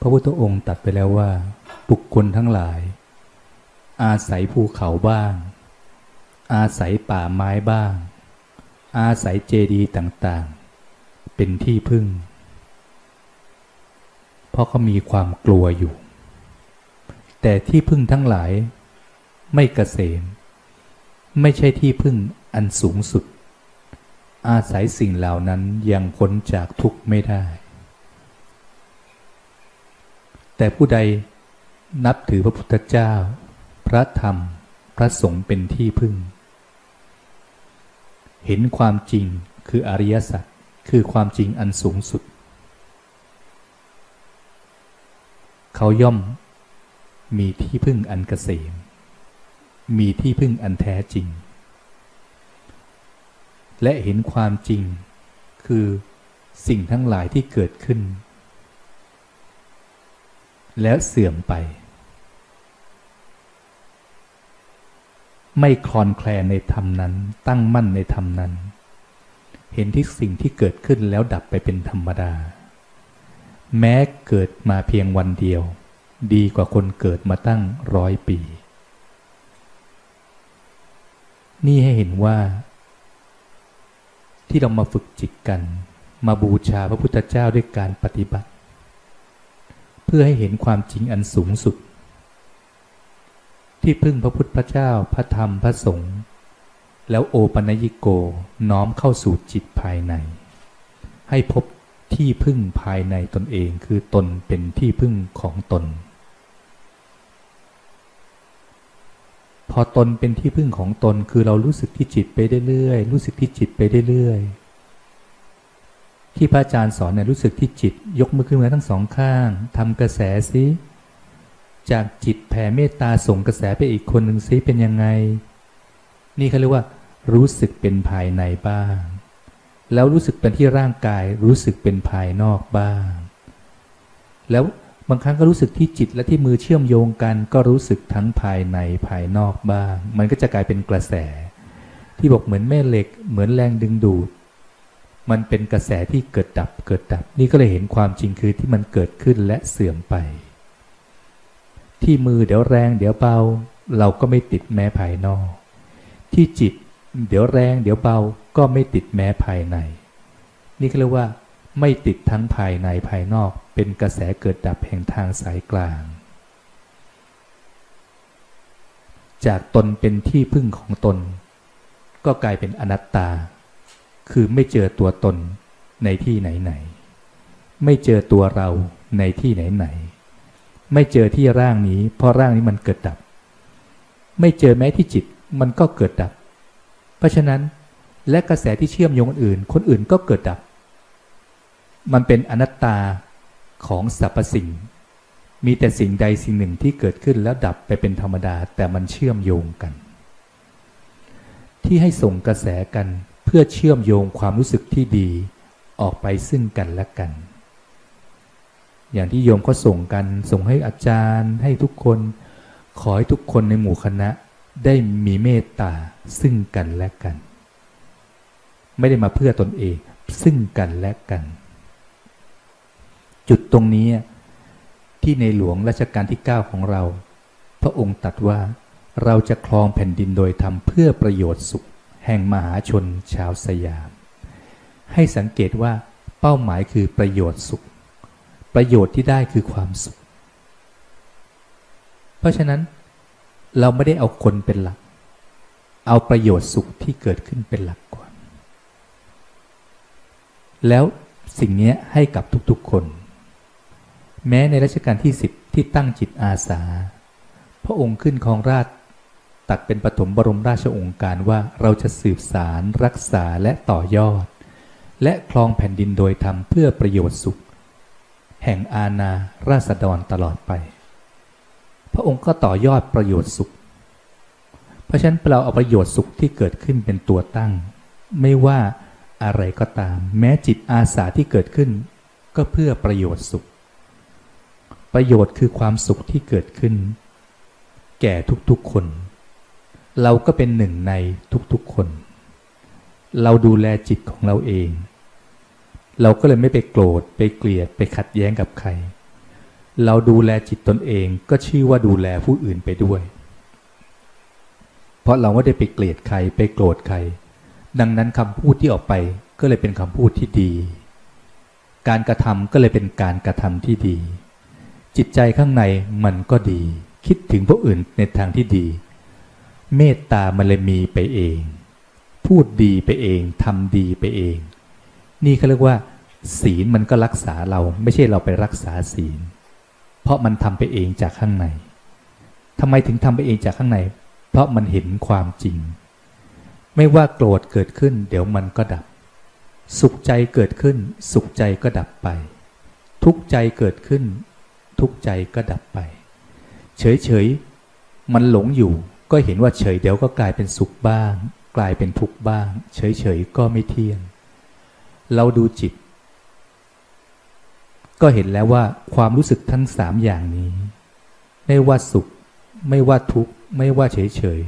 พระพุทธองค์ตัดไปแล้วว่า บุคคลทั้งหลาย อาศัยภูเขาบ้าง อาศัยป่าไม้บ้าง อาศัยเจดีย์ต่างๆ เป็นที่พึ่ง เพราะเขามีความกลัวอยู่ แต่ที่พึ่งทั้งหลายไม่เกษม ไม่ใช่ที่พึ่งอันสูงสุด อาศัยสิ่งเหล่านั้นยังพ้นจากทุกข์ไม่ได้ แต่ผู้ใดนับถือพระพุทธเจ้า พระธรรม พระสงฆ์เป็นที่พึ่ง เห็นความจริงคืออริยสัจคือความจริงอันสูงสุด เขาย่อมมีที่พึ่งอันเกษม มีที่พึ่งอันแท้จริง และเห็นความจริงคือสิ่งทั้งหลายที่เกิดขึ้น แล้วเสื่อมไป ไม่คลอนแคลนในธรรมนั้น ตั้งมั่นในธรรมนั้น เห็นที่สิ่งที่เกิดขึ้นแล้วดับไปเป็นธรรมดา แม้เกิดมาเพียงวันเดียว ดีกว่าคนเกิดมาตั้งร้อยปี นี่ให้เห็นว่า ที่เรามาฝึกจิตกัน มาบูชาพระพุทธเจ้าด้วยการปฏิบัติ เพื่อให้เห็นความจริงอันสูงสุด ที่พึ่งพระพุทธพระเจ้าพระธรรมพระสงฆ์แล้วโอปัญญิโกน้อมเข้าสู่จิตภายใน ให้พบที่พึ่งภายในตนเองคือตนเป็นที่พึ่งของตน พอตนเป็นที่พึ่งของตนคือเรารู้สึกที่จิตไปเรื่อยๆรู้สึกที่จิตไปเรื่อยๆ ที่พระอาจารย์สอนเนี่ยรู้สึกที่จิต ยกมือขึ้นมาทั้งสองข้างทำกระแสซิจากจิตแผ่เมตตาส่งกระแสไปอีกคนหนึ่งซิเป็นยังไง นี่เขาเรียกว่า รู้สึกเป็นภายในบ้าง แล้วรู้สึกเป็นที่ร่างกาย รู้สึกเป็นภายนอกบ้าง แล้วบางครั้งก็รู้สึกที่จิตและที่มือเชื่อมโยงกัน ก็รู้สึกทั้งภายในภายนอกบ้าง มันก็จะกลายเป็นกระแส ที่บอกเหมือนแม่เหล็ก เหมือนแรงดึงดูด มันเป็นกระแสที่เกิดดับเกิดดับ นี่ก็เลยเห็นความจริงคือที่มันเกิดขึ้นและเสื่อมไป ที่มือเดี๋ยวแรงเดี๋ยวเบา เราก็ไม่ติดแม้ภายนอก ที่จิต เดี๋ยวแรง เดี๋ยวเบาก็ไม่ติดแม้ภายใน นี่ก็เรียกว่า ไม่ติดทั้งภายในภายนอก เป็นกระแสเกิดดับแห่งทางสายกลาง จากตนเป็นที่พึ่งของตน ก็กลายเป็นอนัตตา คือไม่เจอตัวตนในที่ไหนไหน ไม่เจอตัวเราในที่ไหนไหน ไม่เจอที่ร่างนี้ เพราะร่างนี้มันเกิดดับ ไม่เจอแม้ที่จิตมันก็เกิดดับ เพราะฉะนั้นและกระแสที่เชื่อมโยงอื่น คนอื่นก็เกิดดับ มันเป็นอนัตตาของสรรพสิ่ง มีแต่สิ่งใดสิ่งหนึ่งที่เกิดขึ้นแล้วดับไปเป็นธรรมดาแต่มันเชื่อมโยงกัน ที่ให้ส่งกระแสกัน เพื่อเชื่อมโยงความรู้สึกที่ดีออกไปซึ่งกันและกัน อย่างที่โยมก็ส่งกันส่งให้อาจารย์ให้ทุกคน ขอให้ทุกคนในหมู่คณะได้มีเมตตาซึ่งกันและกัน ไม่ได้มาเพื่อตนเองซึ่งกันและกัน จุดตรงนี้ที่ในหลวงรัชกาลที่ 9 ของเรา พระองค์ตัดว่าเราจะครองแผ่นดินโดยทำเพื่อประโยชน์สุข แห่งมหาชนชาวสยาม ให้สังเกตว่าเป้าหมายคือประโยชน์สุข ประโยชน์ที่ได้คือความสุข เพราะฉะนั้นเราไม่ได้เอาคนเป็นหลัก เอาประโยชน์สุขที่เกิดขึ้นเป็นหลักก่อน แล้วสิ่งนี้ให้กับทุกๆคน แม้ในรัชกาลที่สิบที่ตั้งจิตอาสา พระองค์ขึ้นครองราช ตัดเป็นปฐมบรมราชองค์การว่าเราจะสืบสารรักษาและต่อยอด และคลองแผ่นดินโดยธรรมเพื่อประโยชน์สุข แห่งอาณาราษฎรตลอดไป พระองค์ก็ต่อยอดประโยชน์สุข เพราะฉะนั้นเราเอาประโยชน์สุขที่เกิดขึ้นเป็นตัวตั้ง ไม่ว่าอะไรก็ตาม แม้จิตอาสาที่เกิดขึ้น ก็เพื่อประโยชน์สุข ประโยชน์คือความสุขที่เกิดขึ้น แก่ทุกๆคน เราก็เป็นหนึ่งในทุกๆคน เราดูแลจิตของเราเอง เราก็เลยไม่ไปโกรธ ไปเกลียด ไปขัดแย้งกับใคร เราดูแลจิตตนเองก็ชื่อว่าดูแลผู้อื่นไปด้วย เพราะเราไม่ได้ไปเกลียดใคร ไปโกรธใคร ดังนั้นคำพูดที่ออกไปก็เลยเป็นคำพูดที่ดี การกระทำก็เลยเป็นการกระทำที่ดี จิตใจข้างในมันก็ดี คิดถึงผู้อื่นในทางที่ดี เมตตามันเลยมีไปเอง พูดดีไปเองทำดีไปเอง นี่เขาเรียกว่า ศีลมันก็รักษาเราไม่ใช่เราไปรักษาศีล เพราะมันทำไปเองจากข้างในทำไมถึงทำไปเองจากข้างใน เพราะมันเห็นความจริง ไม่ว่าโกรธเกิดขึ้น เดี๋ยวมันก็ดับ สุขใจเกิดขึ้น สุขใจก็ดับไป ทุกข์ใจเกิดขึ้น ทุกข์ใจก็ดับไป เฉยเฉยมันหลงอยู่ ก็เห็นว่าเฉยเดี๋ยวก็กลายเป็นสุขบ้าง กลายเป็นทุกข์บ้าง เฉยเฉยก็ไม่เที่ยง เราดูจิต ก็เห็นแล้วว่าความรู้สึกทั้งสามอย่างนี้ ไม่ว่าสุข ไม่ว่าทุกข์ ไม่ว่าเฉยเฉย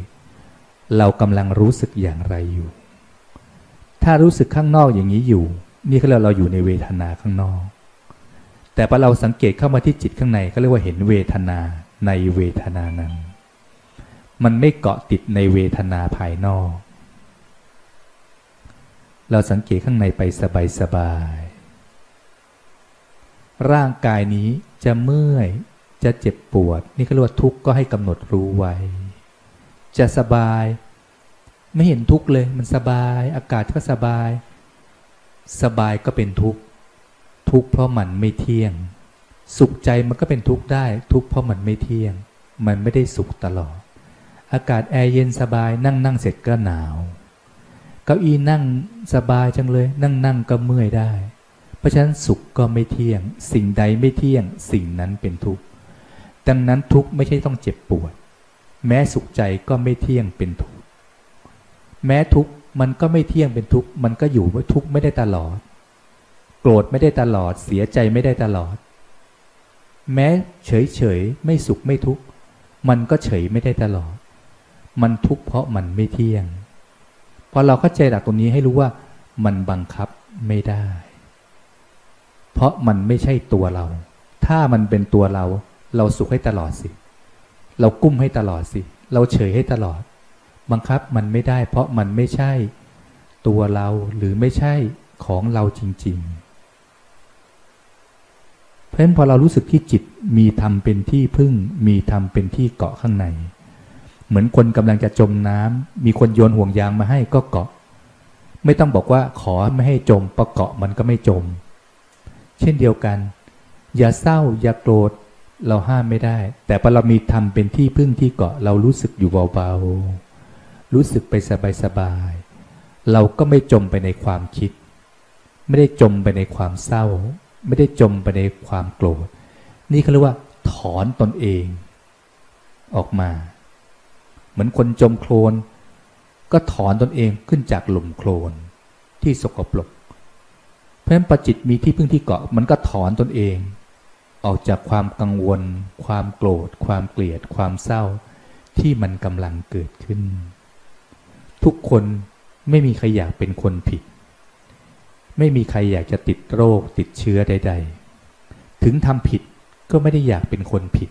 เรากำลังรู้สึกอย่างไรอยู่ ถ้ารู้สึกข้างนอกอย่างนี้อยู่ นี่ก็เรียกเราอยู่ในเวทนาข้างนอก แต่พอเราสังเกตเข้ามาที่จิตข้างในก็เรียกว่าเห็นเวทนาในเวทนานั้น มันไม่เกาะติดในเวทนาภายนอก เราสังเกตข้างในไปสบายๆ ร่างกายนี้จะเมื่อย จะเจ็บปวด นี่ก็เรียกว่าทุกข์ก็ให้กำหนดรู้ไว้ จะสบาย ไม่เห็นทุกข์เลย มันสบาย อากาศก็สบาย สบายก็เป็นทุกข์ ทุกข์เพราะมันไม่เที่ยง สุขใจมันก็เป็นทุกข์ได้ ทุกข์เพราะมันไม่เที่ยง มันไม่ได้สุขตลอด อากาศแอร์เย็นสบายนั่งนั่งเสร็จก็หนาว เก้าอี้นั่งสบายจังเลย นั่งนั่งก็เมื่อยได้ เพราะฉะนั้นสุขก็ไม่เที่ยง สิ่งใดไม่เที่ยง สิ่งนั้นเป็นทุกข์ดังนั้นทุกข์ไม่ใช่ต้องเจ็บปวด แม้สุขใจก็ไม่เที่ยงเป็นทุกข์แม้ทุกข์มันก็ไม่เที่ยงเป็นทุกข์มันก็อยู่ว่าทุกข์ไม่ได้ตลอด โกรธไม่ได้ตลอด เสียใจไม่ได้ตลอด แม้เฉยเฉยไม่สุขไม่ทุกข์มันก็เฉยไม่ได้ตลอด มันทุกข์เพราะมันไม่เที่ยงพอเราเข้าใจหลักตรงนี้ให้รู้ว่ามันบังคับไม่ได้ เพราะมันไม่ใช่ตัวเรา ถ้ามันเป็นตัวเรา เราสุขให้ตลอดสิ เรากุ้มให้ตลอดสิ เราเฉยให้ตลอด บังคับมันไม่ได้ เพราะมันไม่ใช่ตัวเราหรือไม่ใช่ของเราจริง ๆ เพราะฉะนั้นพอเรารู้สึกที่จิตมีธรรมเป็นที่พึ่ง มีธรรมเป็นที่เกาะข้างใน เหมือนคนกำลังจะจมน้ำมีคนโยนห่วงยางมาให้ก็เกาะ ไม่ต้องบอกว่าขอไม่ให้จมประเกาะมันก็ไม่จม เช่นเดียวกัน อย่าเศร้าอย่าโกรธเราห้ามไม่ได้ แต่พอเรามีธรรมเป็นที่พึ่งที่เกาะเรารู้สึกอยู่เบาๆรู้สึกไปสบายๆเราก็ไม่จมไปในความคิด ไม่ได้จมไปในความเศร้า ไม่ได้จมไปในความโกรธ นี่เขาเรียกว่า ถอนตนเอง ออกมา เหมือนคนจมโคลน ก็ถอนตนเองขึ้นจากหลุมโคลนที่สกปรกเพราะฉะนั้นปจิตมีที่พึ่งที่เกาะมันก็ถอนตนเอง ออกจากความกังวล ความโกรธ ความเกลียด ความเศร้า ที่มันกำลังเกิดขึ้น ทุกคนไม่มีใครอยากเป็นคนผิด ไม่มีใครอยากจะติดโรคติดเชื้อใด ๆ ถึงทำผิดก็ไม่ได้อยากเป็นคนผิด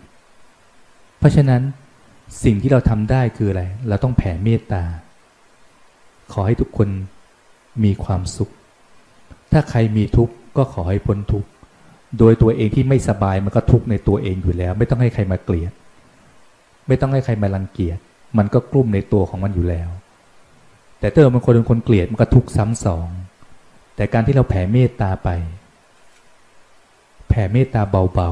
เพราะฉะนั้น สิ่งที่เราทำได้คืออะไร เราต้องแผ่เมตตา ขอให้ทุกคนมีความสุข ถ้าใครมีทุกข์ก็ขอให้พ้นทุกข์โดยตัวเองที่ไม่สบายมันก็ทุกข์ในตัวเองอยู่แล้ว ไม่ต้องให้ใครมาเกลียด ไม่ต้องให้ใครมารังเกียจ มันก็กลุ้มในตัวของมันอยู่แล้ว แต่ถ้าเราเป็นคนเป็นคนเกลียดมันก็ทุกข์ซ้ำสอง แต่การที่เราแผ่เมตตาไป แผ่เมตตาเบา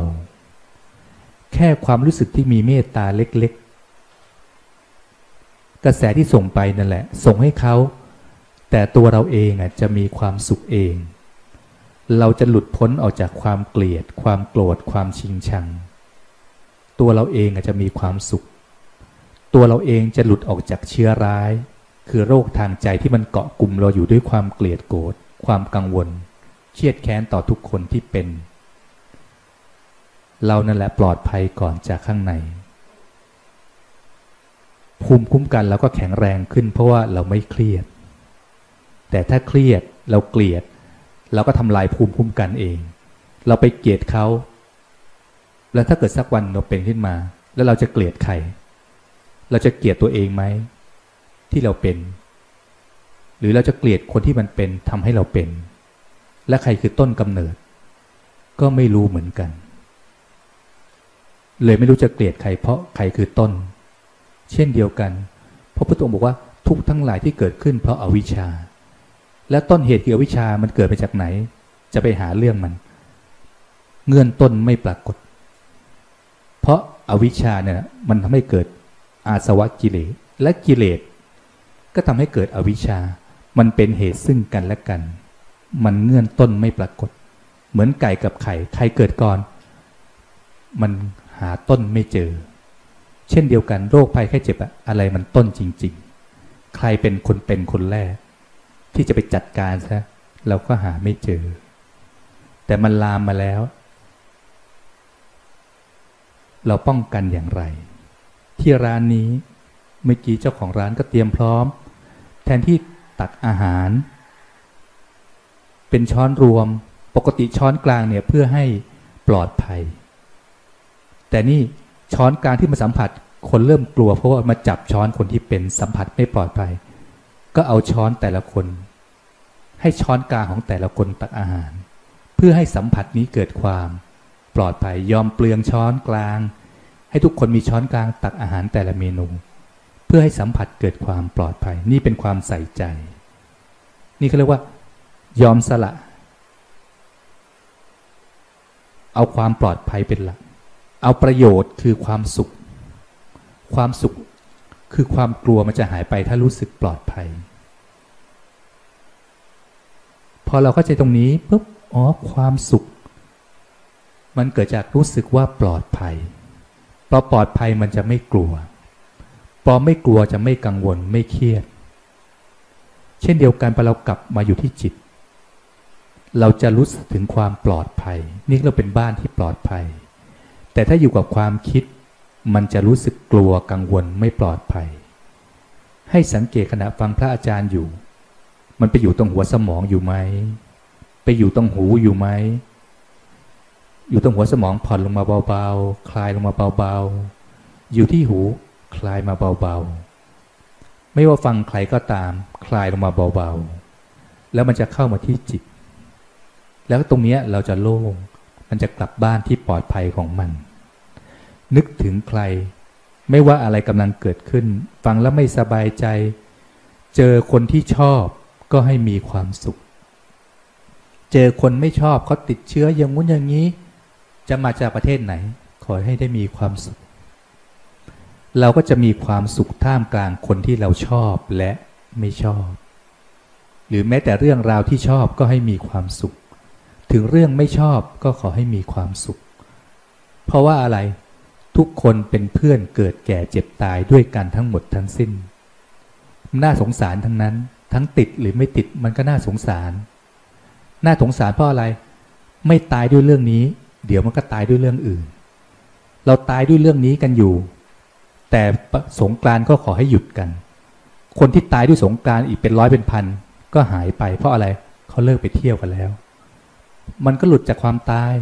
ๆ แค่ความรู้สึกที่มีเมตตาเล็กๆ กระแสที่ส่งไปนั่นแหละ ส่งให้เขา แต่ตัวเราเองอะจะมีความสุขเอง เราจะหลุดพ้นออกจากความเกลียด ความโกรธ ความชิงชัง ตัวเราเองอาจจะมีความสุข ตัวเราเองจะหลุดออกจากเชื้อร้าย คือโรคทางใจที่มันเกาะกลุ่มเราอยู่ด้วยความเกลียดโกรธ ความกังวล เครียดแค้นต่อทุกคนที่เป็น เรานั่นแหละปลอดภัยก่อนจากข้างใน ภูมิคุ้มกันเราก็แข็งแรงขึ้น เพราะว่าเราไม่เครียด แต่ถ้าเครียดเราเกลียด เราก็ทำลายภูมิคุ้มกันเอง เราไปเกลียดเขา แล้วถ้าเกิดสักวันเราเป็นขึ้นมา แล้วเราจะเกลียดใคร เราจะเกลียดตัวเองไหม ที่เราเป็น หรือเราจะเกลียดคนที่มันเป็นทำให้เราเป็น และใครคือต้นกำเนิด ก็ไม่รู้เหมือนกัน เลยไม่รู้จะเกลียดใครเพราะใครคือต้น เช่นเดียวกันพระพุทธองค์บอกว่าทุกทั้งหลายที่เกิดขึ้นเพราะอาวิชชา และต้นเหตุคืออวิชชามันเกิดมาจากไหน จะไปหาเรื่องมัน เงื่อนต้นไม่ปรากฏ เพราะอาวิชชาเนี่ยมันทำให้เกิดอาสวะกิเลสและกิเลสก็ทำให้เกิดอวิชชา มันเป็นเหตุซึ่งกันและกัน มันเงื่อนต้นไม่ปรากฏ เหมือนไก่กับไข่ใครเกิดก่อน มันหาต้นไม่เจอ เช่นเดียวกันโรคภัยแค่เจ็บอะอะไรมันต้นจริง ๆ ใครเป็นคนเป็นคนแรก ที่จะไปจัดการซะเราก็หาไม่เจอ แต่มันลามมาแล้ว เราป้องกันอย่างไร ที่ร้านนี้เมื่อกี้เจ้าของร้านก็เตรียมพร้อม แทนที่ตักอาหาร เป็นช้อนรวมปกติช้อนกลางเนี่ยเพื่อให้ปลอดภัย แต่นี่ ช้อนกลางที่มาสัมผัส คนเริ่มกลัว เพราะว่ามาจับช้อนคนที่เป็นสัมผัสไม่ปลอดภัย ก็เอาช้อนแต่ละคน ให้ช้อนกลางของแต่ละคนตักอาหาร เพื่อให้สัมผัสนี้เกิดความปลอดภัยยอมเปลืองช้อนกลาง ให้ทุกคนมีช้อนกลางตักอาหารแต่ละเมนู เพื่อให้สัมผัสเกิดความปลอดภัย นี่เป็นความใส่ใจ นี่เขาเรียกว่า ยอมสละ เอาความปลอดภัยเป็นหลัก เอาประโยชน์คือความสุข ความสุขคือความกลัวมันจะหายไปถ้ารู้สึกปลอดภัย พอเราเข้าใจตรงนี้ปุ๊บอ๋อความสุข มันเกิดจากรู้สึกว่าปลอดภัยพอปลอดภัยมันจะไม่กลัวพอไม่กลัวจะไม่กังวลไม่เครียด เช่นเดียวกันพอเรากลับมาอยู่ที่จิต เราจะรู้สึกถึงความปลอดภัย นี่เราเป็นบ้านที่ปลอดภัย แต่ถ้าอยู่กับความคิด มันจะรู้สึกกลัวกังวลไม่ปลอดภัย ให้สังเกตขณะฟังพระอาจารย์อยู่ มันไปอยู่ตรงหัวสมองอยู่ไหม ไปอยู่ตรงหูอยู่ไหม อยู่ตรงหัวสมองผ่อนลงมาเบาๆ คลายลงมาเบาๆ อยู่ที่หูคลายมาเบาๆ ไม่ว่าฟังใครก็ตาม คลายลงมาเบาๆ แล้วมันจะเข้ามาที่จิต แล้วตรงนี้เราจะโล่งมันจะกลับบ้านที่ปลอดภัยของมัน นึกถึงใคร ไม่ว่าอะไรกำลังเกิดขึ้น ฟังแล้วไม่สบายใจ เจอคนที่ชอบก็ให้มีความสุข เจอคนไม่ชอบเขาติดเชื้ออย่างงู้นอย่างนี้ จะมาจากประเทศไหน ขอให้ได้มีความสุข เราก็จะมีความสุขท่ามกลางคนที่เราชอบและไม่ชอบ หรือแม้แต่เรื่องราวที่ชอบก็ให้มีความสุข ถึงเรื่องไม่ชอบก็ขอให้มีความสุข เพราะว่าอะไร ทุกคนเป็นเพื่อนเกิดแก่เจ็บตายด้วยกันทั้งหมดทั้งสิ้น น่าสงสารทั้งนั้น ทั้งติดหรือไม่ติดมันก็น่าสงสาร น่าสงสารเพราะอะไร ไม่ตายด้วยเรื่องนี้ เดี๋ยวมันก็ตายด้วยเรื่องอื่น เราตายด้วยเรื่องนี้กันอยู่ แต่สงกรานก็ขอให้หยุดกัน คนที่ตายด้วยสงกรานอีกเป็นร้อยเป็นพันก็หายไป เพราะอะไรเขาเลิกไปเที่ยวกันแล้ว มันก็หลุดจากความตาย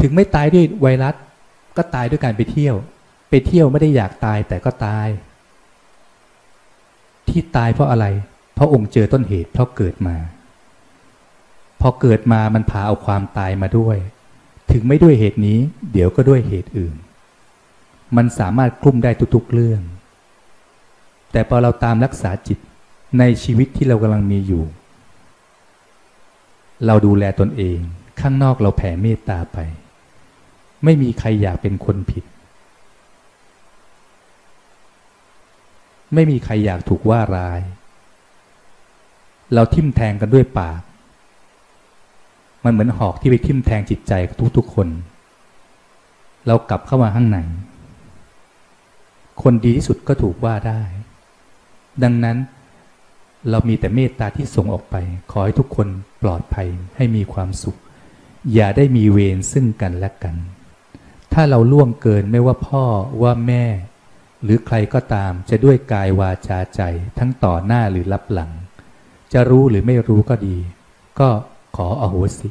ถึงไม่ตายด้วยไวรัส ก็ตายด้วยการไปเที่ยว ไปเที่ยวไม่ได้อยากตายแต่ก็ตาย ที่ตายเพราะอะไร เพราะองค์เจอต้นเหตุเพราะเกิดมา พอเกิดมามันพาเอาความตายมาด้วย ถึงไม่ด้วยเหตุนี้ เดี๋ยวก็ด้วยเหตุอื่น มันสามารถคลุ้มได้ทุกๆเรื่อง แต่พอเราตามรักษาจิตในชีวิตที่เรากำลังมีอยู่ เราดูแลตนเองข้างนอกเราแผ่เมตตาไป ไม่มีใครอยากเป็นคนผิด ไม่มีใครอยากถูกว่าร้าย เราทิ่มแทงกันด้วยปาก มันเหมือนหอกที่ไปทิ่มแทงจิตใจทุกๆคน เรากลับเข้ามาข้างในคนดีที่สุดก็ถูกว่าได้ ดังนั้นเรามีแต่เมตตาที่ส่งออกไป ขอให้ทุกคนปลอดภัยให้มีความสุข อย่าได้มีเวรซึ่งกันและกัน ถ้าเราล่วงเกินไม่ว่าพ่อว่าแม่ หรือใครก็ตามจะด้วยกายวาจาใจ ทั้งต่อหน้าหรือรับหลัง จะรู้หรือไม่รู้ก็ดี ก็ขออโหสิ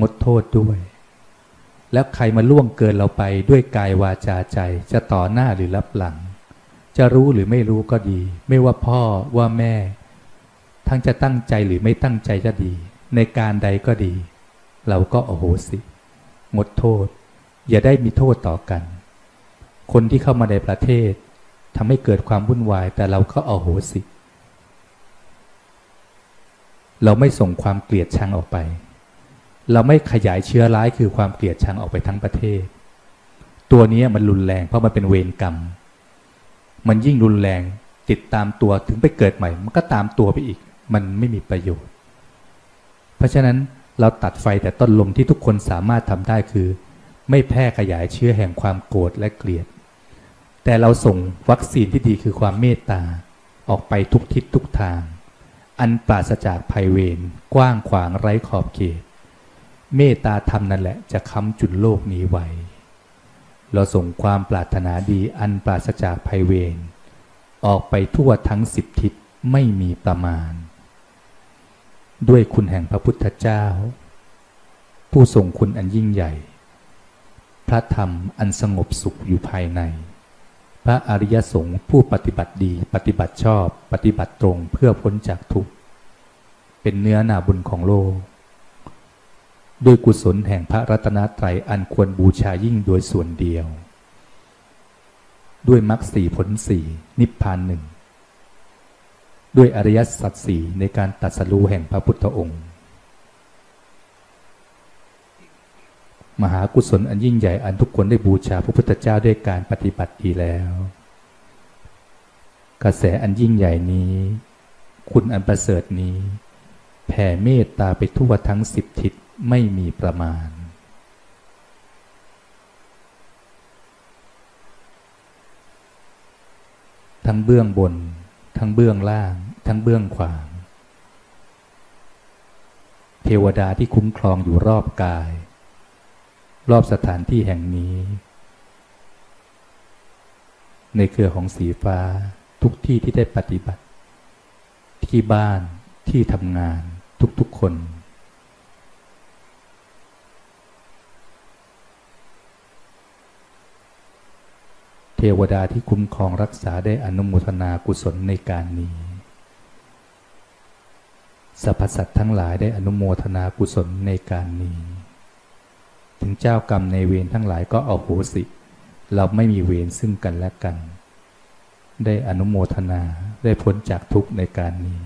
งดโทษด้วย แล้วใครมาล่วงเกินเราไปด้วยกายวาจาใจ จะต่อหน้าหรือรับหลัง จะรู้หรือไม่รู้ก็ดี ไม่ว่าพ่อว่าแม่ ทั้งจะตั้งใจหรือไม่ตั้งใจจะดี ในการใดก็ดี เราก็อโหสิงดโทษ อย่าได้มีโทษต่อกัน คนที่เข้ามาในประเทศทำให้เกิดความวุ่นวาย แต่เราก็โอโหสิ เราไม่ส่งความเกลียดชังออกไป เราไม่ขยายเชื้อร้ายคือความเกลียดชังออกไปทั้งประเทศ ตัวนี้มันรุนแรงเพราะมันเป็นเวรกรรม มันยิ่งรุนแรงติดตามตัวถึงไปเกิดใหม่ มันก็ตามตัวไปอีก มันไม่มีประโยชน์ เพราะฉะนั้นเราตัดไฟแต่ต้นลมที่ทุกคนสามารถทำได้คือ ไม่แพร่ขยายเชื้อแห่งความโกรธและเกลียด แต่เราส่งวัคซีนที่ดีคือความเมตตาออกไปทุกทิศทุกทาง อันปราศจากภัยเวรกว้างขวางไร้ขอบเขต เมตตาธรรมนั่นแหละจะค้ำจุนโลกนี้ไว้ เราส่งความปรารถนาดีอันปราศจากภัยเวรออกไปทั่วทั้งสิบทิศไม่มีประมาณ ด้วยคุณแห่งพระพุทธเจ้า ผู้ทรงคุณอันยิ่งใหญ่ ระธรรมอันสงบสุขอยู่ภายใน พระอริยสงฆ์ผู้ปฏิบัติดีปฏิบัติชอบปฏิบัติตรงเพื่อพ้นจากทุกข์เป็นเนื้อหนาบุญของโลก ด้วยกุศลแห่งพระรัตนตรัยอันควรบูชายิ่งโดยส่วนเดียว ด้วยมรรคสี่ผลสี่นิพพานหนึ่งด้วยอริยสัจสี่ในการตัดสรู้แห่งพระพุทธองค์ มหากุศลอันยิ่งใหญ่อันทุกคนได้บูชาพระพุทธเจ้าด้วยการปฏิบัติดีแล้ว กระแสอันยิ่งใหญ่นี้ คุณอันประเสริฐนี้ แผ่เมตตาไปทั่วทั้งสิบทิศไม่มีประมาณ ทั้งเบื้องบน ทั้งเบื้องล่าง ทั้งเบื้องขวางเทวดาที่คุ้มครองอยู่รอบกาย รอบสถานที่แห่งนี้ ในเครือของสีฟ้า ทุกที่ที่ได้ปฏิบัติ ที่บ้านที่ทำงานทุกๆคน เทวดาที่คุ้มครองรักษาได้อนุโมทนากุศลในการนี้สรรพสัตว์ทั้งหลายได้อนุโมทนากุศลในการนี้ ถึงเจ้ากรรมในเวรทั้งหลายก็เอาโหสิ เราไม่มีเวรซึ่งกันและกัน ได้อนุโมทนาได้พ้นจากทุกข์ในการนี้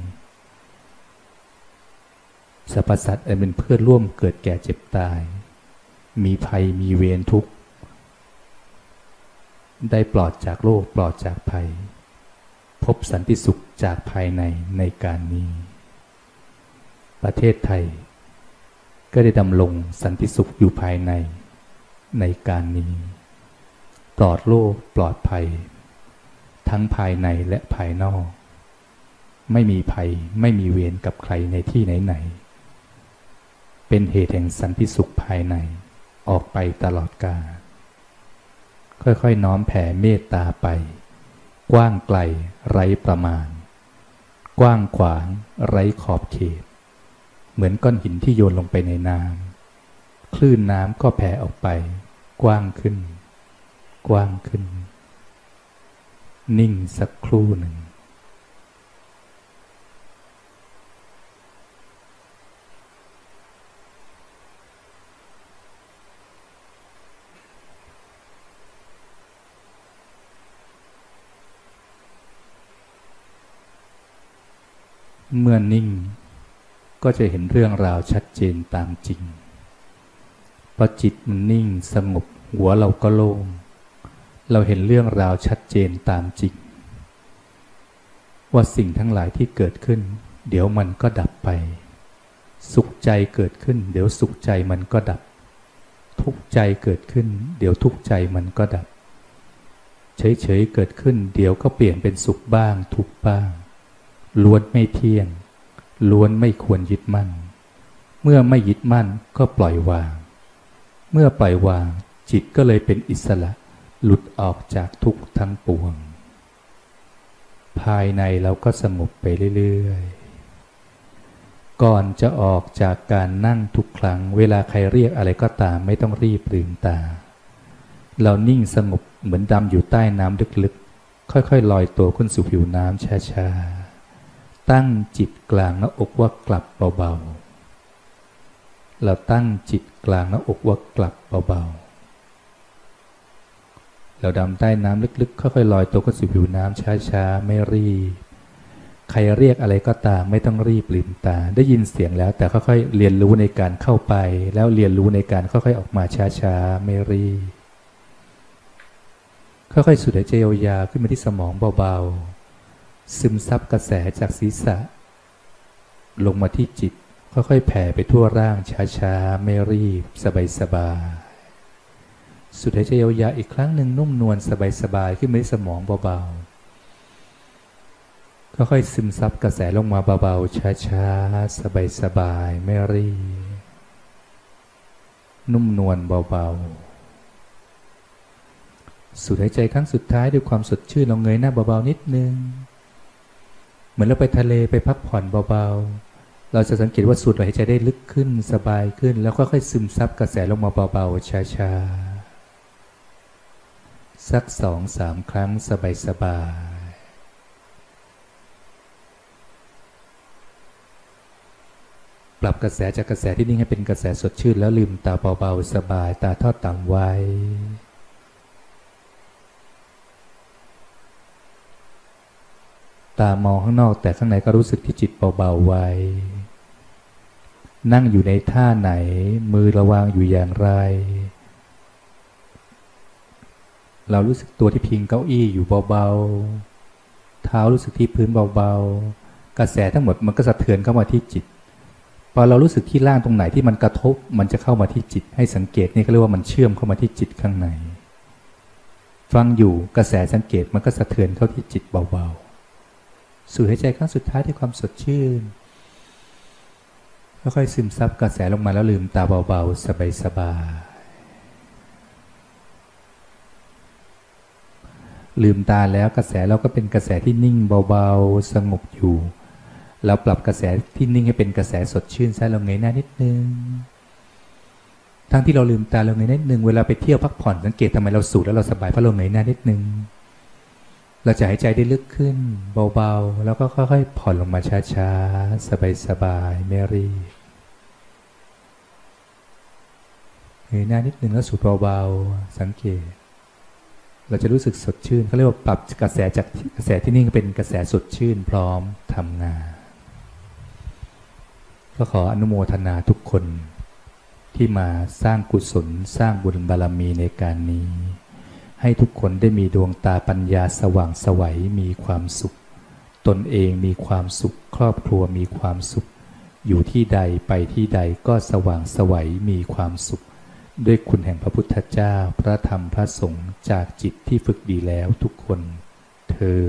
สรรพสัตว์เป็นเพื่อนร่วมเกิดแก่เจ็บตาย มีภัยมีเวรทุกข์ ได้ปลอดจากโรคปลอดจากภัย พบสันติสุขจากภายในในการนี้ ประเทศไทย ก็ได้ดำรงสันติสุขอยู่ภายในในการนี้ ปลอดโรคปลอดภัย ทั้งภายในและภายนอก ไม่มีภัยไม่มีเวรกับใครในที่ไหนๆเป็นเหตุแห่งสันติสุขภายในออกไปตลอดกาลค่อยๆน้อมแผ่เมตตาไป กว้างไกลไร้ประมาณ กว้างขวางไร้ขอบเขต เหมือนก้อนหินที่โยนลงไปในน้ำคลื่นน้ำก็แผ่ออกไป กว้างขึ้น กว้างขึ้น นิ่งสักครู่หนึ่งเมื่อนิ่ง ก็จะเห็นเรื่องราวชัดเจนตามจริงพอจิตมันนิ่งสงบหัวเราก็โล่ง เราเห็นเรื่องราวชัดเจนตามจริง ว่าสิ่งทั้งหลายที่เกิดขึ้น เดี๋ยวมันก็ดับไป สุขใจเกิดขึ้น เดี๋ยวสุขใจมันก็ดับ ทุกข์ใจเกิดขึ้น เดี๋ยวทุกข์ใจมันก็ดับ เฉยๆเกิดขึ้น เดี๋ยวก็เปลี่ยนเป็นสุขบ้าง ทุกบ้างล้วนไม่เที่ยง ล้วนไม่ควรยึดมั่น เมื่อไม่ยึดมั่นก็ปล่อยวาง เมื่อปล่อยวาง จิตก็เลยเป็นอิสระ หลุดออกจากทุกทั้งปวง ภายในเราก็สงบไปเรื่อยๆ ก่อนจะออกจากการนั่งทุกครั้ง เวลาใครเรียกอะไรก็ตามไม่ต้องรีบลืมตา เรานิ่งสงบเหมือนดำอยู่ใต้น้ำลึกๆ ค่อยๆ ลอยตัวขึ้นสู่ผิวน้ำช้าๆ ตั้งจิตกลางหน้าอกว่ากลับเบาๆ เราตั้งจิตกลางหน้าอกว่ากลับเบาๆ เราดำใต้น้ำลึกๆ ค่อยๆลอยตัวขึ้นสู่ผิวน้ำช้าๆ ไม่รีบ ใครเรียกอะไรก็ตามไม่ต้องรีบลืมตา ได้ยินเสียงแล้วแต่ค่อยๆ เรียนรู้ในการเข้าไป แล้วเรียนรู้ในการค่อยๆ ออกมาช้าๆ ไม่รีบ ค่อยๆสูดหายใจยาวๆขึ้นมาที่สมองเบาๆ ซึมซับกระแสจากศีรษะ ลงมาที่จิต ค่อยๆแผ่ไปทั่วร่างช้าๆ ไม่รีบ สบายๆสูดหายใจยาวๆอีกครั้งหนึ่งนุ่มนวลสบายๆ ขึ้นมาที่สมองเบาๆ ค่อยๆซึมซับกระแสลงมาเบาๆ ช้าๆ สบายๆ ไม่รีบ นุ่มนวลเบาๆสูดหายใจครั้งสุดท้ายด้วยความสดชื่นลองเงยหน้าเบาๆนิดนึง เหมือนเราไปทะเลไปพักผ่อนเบาๆ เราจะสังเกตว่าสูดหายใจได้ลึกขึ้นสบายขึ้น แล้วค่อยๆซึมซับกระแสลงมาเบาๆช้าๆ สักสองสามครั้งสบายๆปรับกระแสจากกระแสที่นิ่งให้เป็นกระแสสดชื่นแล้วลืมตาเบาๆสบายตาทอดต่ำไว้ ตามองข้างนอก แต่ข้างในก็รู้สึกที่จิตเบาๆไว้ นั่งอยู่ในท่าไหน มือระวางอยู่อย่างไร เรารู้สึกตัวที่พิงเก้าอี้อยู่เบาๆ เท้ารู้สึกที่พื้นเบาๆ กระแสทั้งหมดมันก็สะเทือนเข้ามาที่จิต พอเรารู้สึกที่ล่างตรงไหนที่มันกระทบ มันจะเข้ามาที่จิต ให้สังเกตนี่เขาเรียกว่ามันเชื่อมเข้ามาที่จิตข้างใน ฟังอยู่กระแสสังเกตมันก็สะเทือนเข้าที่จิตเบาๆ สูดหายใจครั้งสุดท้ายด้วยความสดชื่นค่อยๆซึมซับกระแสลงมาแล้วลืมตาเบาๆ สบายๆ ลืมตาแล้วกระแสเราก็เป็นกระแสที่นิ่งเบาๆ สงบอยู่ เราปรับกระแสที่นิ่งให้เป็นกระแสสดชื่นใช้เราเงยหน้านิดนึง ทั้งที่เราลืมตาเราเงยหน้านิดนึง เวลาไปเที่ยวพักผ่อนสังเกตทำไมเราสูดแล้วเราสบายเพราะเราเงยหน้านิดนึง เราจะหายใจได้ลึกขึ้น เบาๆ แล้วก็ค่อยๆ ผ่อนลงมาช้าๆ สบายๆ ไม่รีบเงยหน้านิดนึงแล้วสูดเบาๆ สังเกต เราจะรู้สึกสดชื่นเขาเรียกว่าปรับกระแสจากกระแสที่นิ่งเป็นกระแสสดชื่นพร้อมทำงาน ก็ขออนุโมทนาทุกคนที่มาสร้างกุศลสร้างบุญบารรมีในการนี้ ให้ทุกคนได้มีดวงตาปัญญาสว่างสวัยมีความสุข ตนเองมีความสุข ครอบครัวมีความสุข อยู่ที่ใดไปที่ใดก็สว่างสวัยมีความสุข ด้วยคุณแห่งพระพุทธเจ้า พระธรรมพระสงฆ์จากจิตที่ฝึกดีแล้วทุกคนเทอ